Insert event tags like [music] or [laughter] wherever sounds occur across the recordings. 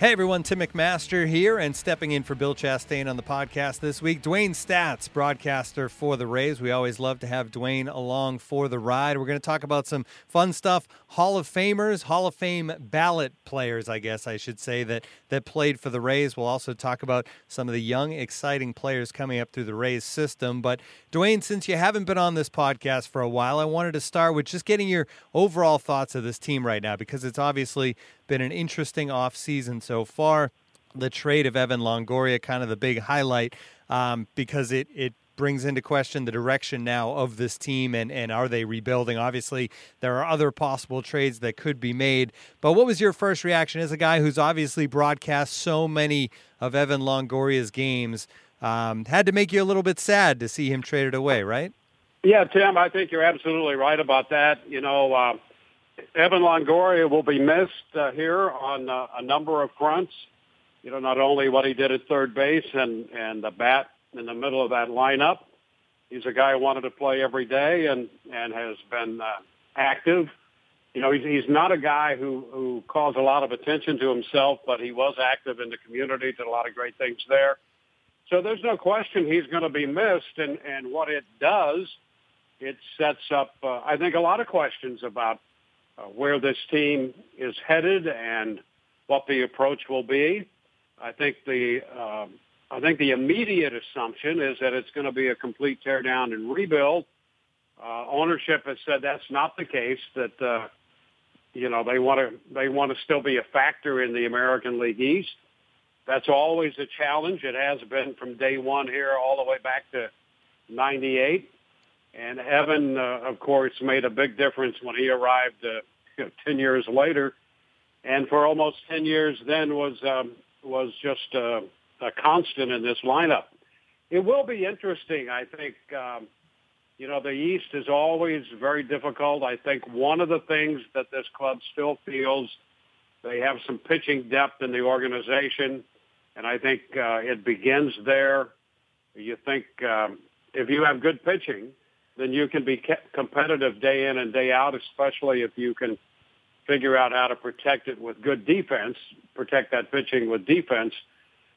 Hey everyone, Tim McMaster here, and stepping in for Bill Chastain on the podcast this week. Dewayne Staats, broadcaster for the Rays. We always love to have Dewayne along for the ride. We're going to talk about some fun stuff. Hall of Famers, Hall of Fame ballot players, I guess I should say, that, that played for the Rays. We'll also talk about some of the young, exciting players coming up through the Rays system. But Dewayne, since you haven't been on this podcast for a while, I wanted to start with just getting your overall thoughts of this team right now, because it's obviously been an interesting offseason so far. The trade of Evan Longoria, kind of the big highlight, um, because it it brings into question the direction now of this team and, and are they rebuilding? Obviously, there are other possible trades that could be made. But what was your first reaction as a guy who's obviously broadcast so many of Evan Longoria's games? Um, had to make you a little bit sad to see him traded away, right? Yeah, Tim, I think you're absolutely right about that. You know, uh, Evan Longoria will be missed uh, here on uh, a number of fronts. You know, not only what he did at third base and and the bat in the middle of that lineup. He's a guy who wanted to play every day and and has been uh, active. You know, he's he's not a guy who who calls a lot of attention to himself, but he was active in the community, did a lot of great things there. So there's no question he's going to be missed, and and what it does, it sets up, uh, I think, a lot of questions about uh, where this team is headed and what the approach will be. I think the um, I think the immediate assumption is that it's going to be a complete teardown and rebuild. Uh, ownership has said that's not the case. That uh, you know they want to they want to still be a factor in the American League East. That's always a challenge. It has been from day one here all the way back to '98. And Evan, uh, of course, made a big difference when he arrived uh, you know, 10 years later. And for almost 10 years then was, um, was just uh, a constant in this lineup. It will be interesting, I think. Um, you know, the East is always very difficult. I think one of the things that this club still feels, they have some pitching depth in the organization, and I think uh, it begins there. You think um, if you have good pitching, then you can be competitive day in and day out, especially if you can figure out how to protect it with good defense, protect that pitching with defense.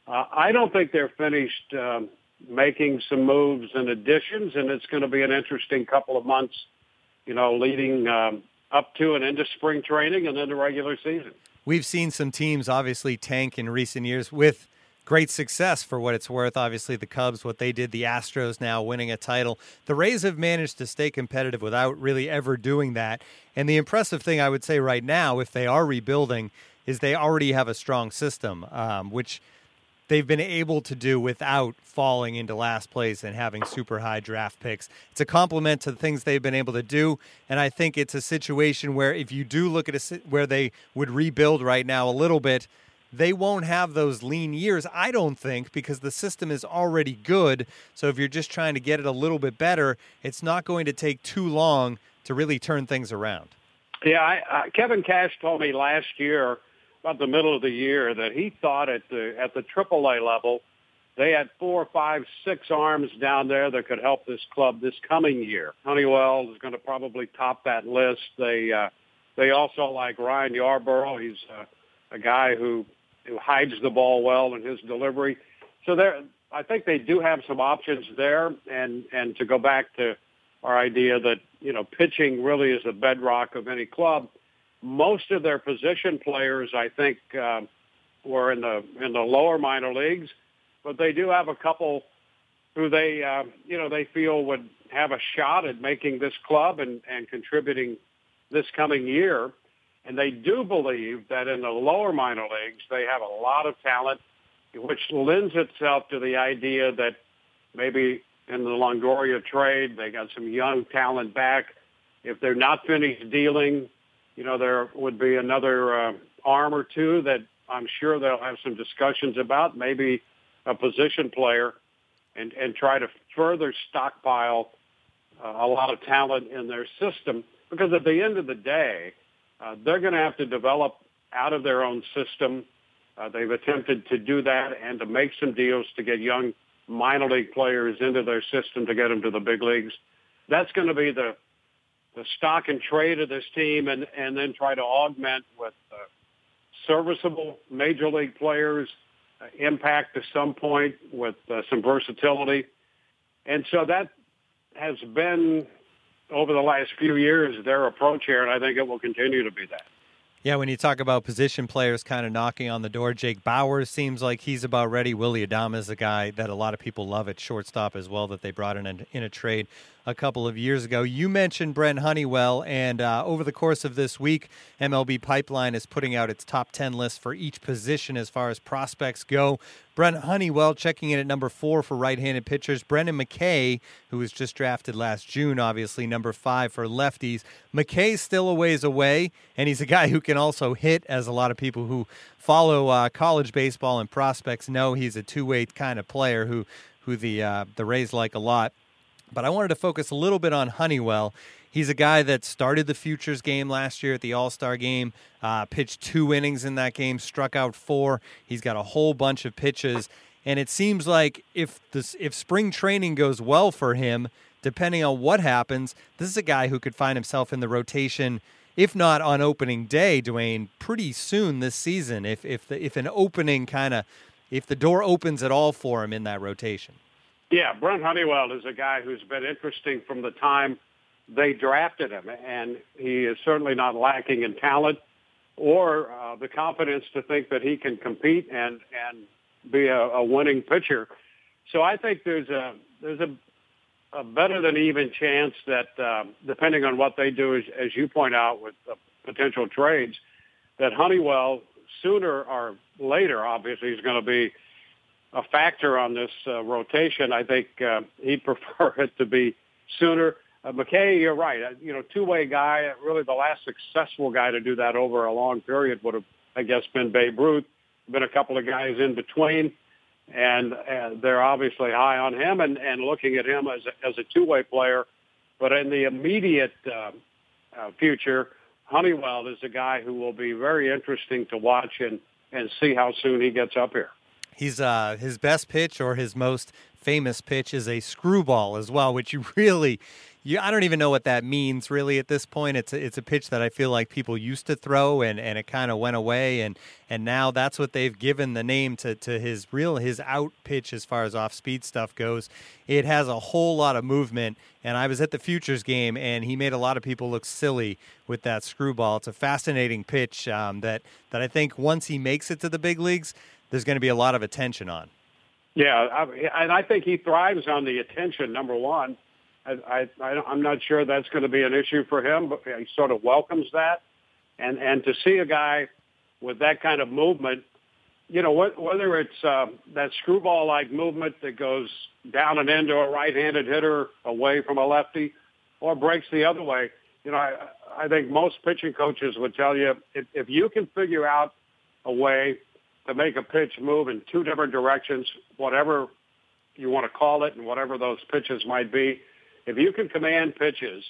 Uh, I don't think they're finished um, making some moves and additions, and it's going to be an interesting couple of months, you know, leading um, up to and into spring training and then the regular season. We've seen some teams obviously tank in recent years with great success for what it's worth. Obviously, the Cubs, what they did, the Astros now winning a title. The Rays have managed to stay competitive without really ever doing that. And the impressive thing I would say right now, if they are rebuilding, is they already have a strong system, um, which they've been able to do without falling into last place and having super high draft picks. It's a compliment to the things they've been able to do, and I think it's a situation where if you do look at a where they would rebuild right now a little bit, they won't have those lean years, I don't think, because the system is already good. So if you're just trying to get it a little bit better, it's not going to take too long to really turn things around. Yeah, I, uh, Kevin Cash told me last year, about the middle of the year, that he thought at the at the AAA level, they had four, five, six arms down there that could help this club this coming year. Honeywell is going to probably top that list. They uh, they also like Ryan Yarbrough. He's uh, a guy who who hides the ball well in his delivery. So there, I think they do have some options there. And and to go back to our idea that you know pitching really is the bedrock of any club. Most of their position players, I think, uh, were in the in the lower minor leagues, but they do have a couple who they uh, you know they feel would have a shot at making this club and and contributing this coming year. And they do believe that in the lower minor leagues, they have a lot of talent, which lends itself to the idea that maybe in the Longoria trade, they got some young talent back. If they're not finished dealing, you know, there would be another uh, arm or two that I'm sure they'll have some discussions about, maybe a position player, and, and try to further stockpile uh, a lot of talent in their system. Because at the end of the day, uh, they're going to have to develop out of their own system. Uh, they've attempted to do that and to make some deals to get young minor league players into their system to get them to the big leagues. That's going to be the the stock and trade of this team, and and then try to augment with uh, serviceable major league players, uh, impact to some point with uh, some versatility, and so that has been over the last few years their approach here, and I think it will continue to be that. Yeah, when you talk about position players kind of knocking on the door, Jake Bauers seems like he's about ready. Willie Adames is a guy that a lot of people love at shortstop as well that they brought in in a trade a couple of years ago. You mentioned Brent Honeywell, and uh, over the course of this week, MLB Pipeline is putting out its top 10 list for each position as far as prospects go. Brent Honeywell checking in at number four for right handed pitchers. Brendan McKay, who was just drafted last June, obviously, number five for lefties. McKay's still a ways away, and he's a guy who can also hit, as a lot of people who follow uh, college baseball and prospects know he's a two way kind of player who, who the, uh, the Rays like a lot. But I wanted to focus a little bit on Honeywell. He's a guy that started the Futures game last year at the All Star game, uh, pitched two innings in that game, struck out four. He's got a whole bunch of pitches. And it seems like if this, if spring training goes well for him, depending on what happens, this is a guy who could find himself in the rotation, if not on opening day, Dewayne, pretty soon this season. If if the, if an opening kind of if the door opens at all for him in that rotation. Yeah, Brent Honeywell is a guy who's been interesting from the time they drafted him, and he is certainly not lacking in talent or uh, the confidence to think that he can compete and and be a, a winning pitcher. So I think there's a there's a, a better than even chance that uh, depending on what they do, as, as you point out with uh, potential trades, that Honeywell sooner or later, obviously, is going to be a factor on this uh, rotation. I think uh, he'd [laughs] prefer it to be sooner. Uh, McKay, you're right. Uh, you know, two-way guy. Really, the last successful guy to do that over a long period would have, I guess, been Babe Ruth. Been a couple of guys in between, and uh, they're obviously high on him and, and looking at him as a, as a two-way player. But in the immediate uh, uh, future, Honeywell is a guy who will be very interesting to watch and and see how soon he gets up here. He's uh, his best pitch or his most famous pitch is a screwball as well, which you [laughs] really, you, I don't even know what that means really at this point. It's a, it's a pitch that I feel like people used to throw and, and it kind of went away and and now that's what they've given the name to, to his real his out pitch as far as off speed stuff goes. It has a whole lot of movement and I was at the futures game and he made a lot of people look silly with that screwball. It's a fascinating pitch um, that that I think once he makes it to the big leagues there's going to be a lot of attention on. Yeah, I, and I think he thrives on the attention. Number one, I, I, I'm not sure that's going to be an issue for him, but he sort of welcomes that. And and to see a guy with that kind of movement, you know, whether it's uh, that screwball-like movement that goes down and into a right-handed hitter away from a lefty, or breaks the other way, you know, I, I think most pitching coaches would tell you if, if you can figure out a way to make a pitch move in two different directions, whatever you want to call it and whatever those pitches might be. If you can command pitches,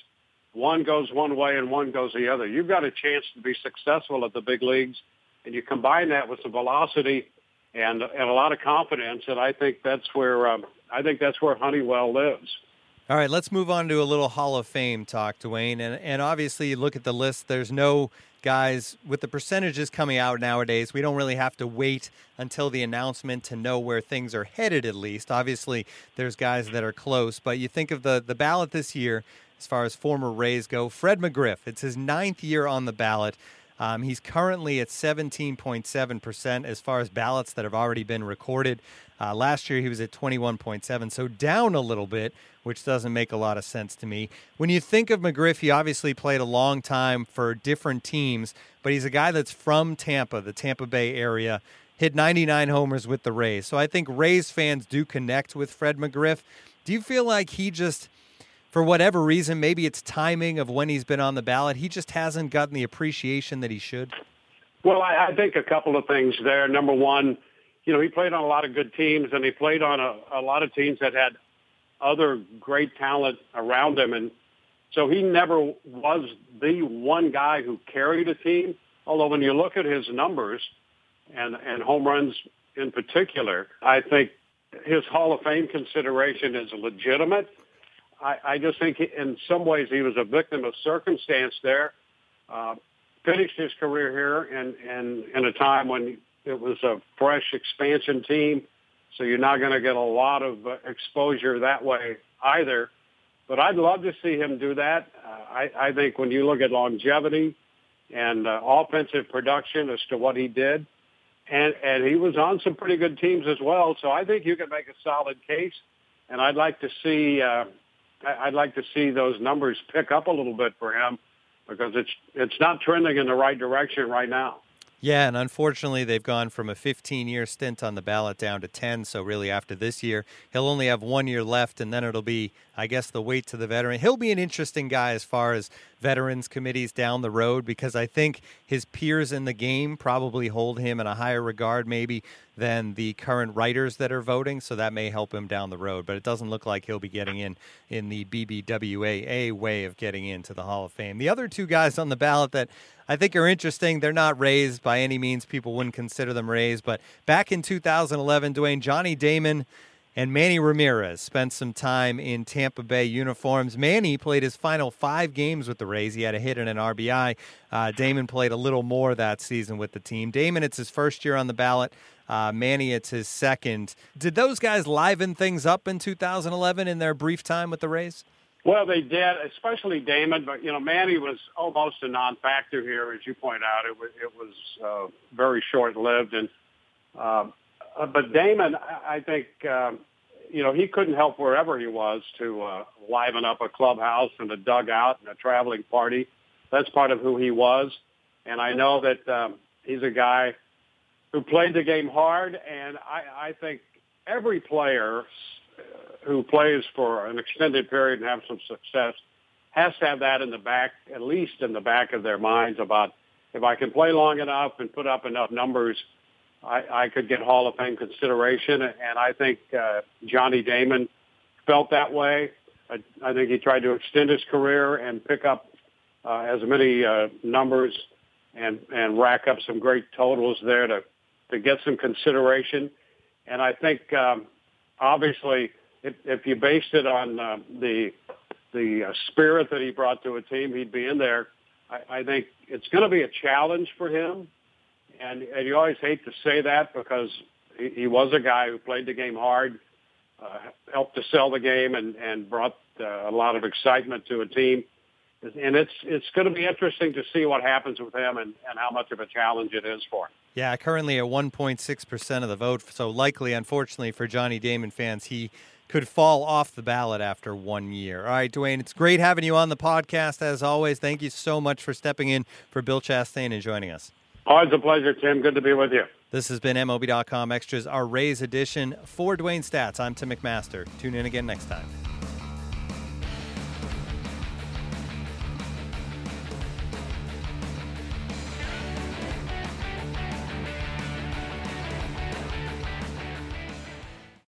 one goes one way and one goes the other, you've got a chance to be successful at the big leagues. And you combine that with some velocity and and a lot of confidence, and I think that's where um, I think that's where Honeywell lives. All right, let's move on to a little Hall of Fame talk, Dewayne. And and obviously, you look at the list. There's no guys, with the percentages coming out nowadays, we don't really have to wait until the announcement to know where things are headed, at least. Obviously, there's guys that are close, but you think of the, the ballot this year, as far as former Rays go, Fred McGriff, it's his ninth year on the ballot. Um, he's currently at 17.7% as far as ballots that have already been recorded. Uh, last year he was at 21.7, so down a little bit, which doesn't make a lot of sense to me. When you think of McGriff, he obviously played a long time for different teams, but he's a guy that's from Tampa, the Tampa Bay area, hit 99 homers with the Rays. So I think Rays fans do connect with Fred McGriff. Do you feel like he just for whatever reason, maybe it's timing of when he's been on the ballot, he just hasn't gotten the appreciation that he should? Well, I, I think a couple of things there. Number one, you know, he played on a lot of good teams, and he played on a, a lot of teams that had other great talent around him, and so he never was the one guy who carried a team. Although when you look at his numbers and and home runs in particular, I think his Hall of Fame consideration is legitimate. I, I just think in some ways he was a victim of circumstance there. Uh, finished his career here in, in, in a time when it was a fresh expansion team, so you're not going to get a lot of uh, exposure that way either. But I'd love to see him do that. Uh, I, I think when you look at longevity and uh, offensive production as to what he did, and and he was on some pretty good teams as well. So I think you can make a solid case. And I'd like to see uh, I'd like to see those numbers pick up a little bit for him because it's it's not trending in the right direction right now. Yeah, and unfortunately, they've gone from a 15 year stint on the ballot down to 10. So, really, after this year, he'll only have one year left, and then it'll be, I guess, the wait to the veteran. He'll be an interesting guy as far as veterans committees down the road because I think his peers in the game probably hold him in a higher regard, maybe, than the current writers that are voting. So, that may help him down the road. But it doesn't look like he'll be getting in in the BBWAA way of getting into the Hall of Fame. The other two guys on the ballot that I think are interesting. They're not raised by any means. People wouldn't consider them raised. But back in 2011, Dewayne, Johnny Damon and Manny Ramirez spent some time in Tampa Bay uniforms. Manny played his final five games with the Rays. He had a hit and an RBI. Uh, Damon played a little more that season with the team. Damon, it's his first year on the ballot. Uh, Manny, it's his second. Did those guys liven things up in 2011 in their brief time with the Rays? Well, they did, especially Damon. But you know, Manny was almost a non-factor here, as you point out. It was it was uh, very short-lived, and uh, uh, but Damon, I think um, you know he couldn't help wherever he was to uh, liven up a clubhouse and a dugout and a traveling party. That's part of who he was, and I know that um, he's a guy who played the game hard, and I, I think every player who plays for an extended period and have some success has to have that in the back, at least in the back of their minds about if I can play long enough and put up enough numbers, I, I could get Hall of Fame consideration. And I think uh, Johnny Damon felt that way. I, I think he tried to extend his career and pick up uh, as many uh, numbers and and rack up some great totals there to to get some consideration. And I think um, obviously if, if you based it on uh, the the uh, spirit that he brought to a team, he'd be in there. I, I think it's going to be a challenge for him, and and you always hate to say that because he, he was a guy who played the game hard, uh, helped to sell the game, and and brought uh, a lot of excitement to a team. And it's it's going to be interesting to see what happens with him and, and how much of a challenge it is for him. Yeah, currently at 1.6% of the vote. So likely, unfortunately, for Johnny Damon fans, he could fall off the ballot after one year. All right, Dewayne, it's great having you on the podcast as always. Thank you so much for stepping in for Bill Chastain and joining us. Always a pleasure, Tim. Good to be with you. This has been MLB.com Extras, our Rays edition. For Dewayne Staats, I'm Tim McMaster. Tune in again next time.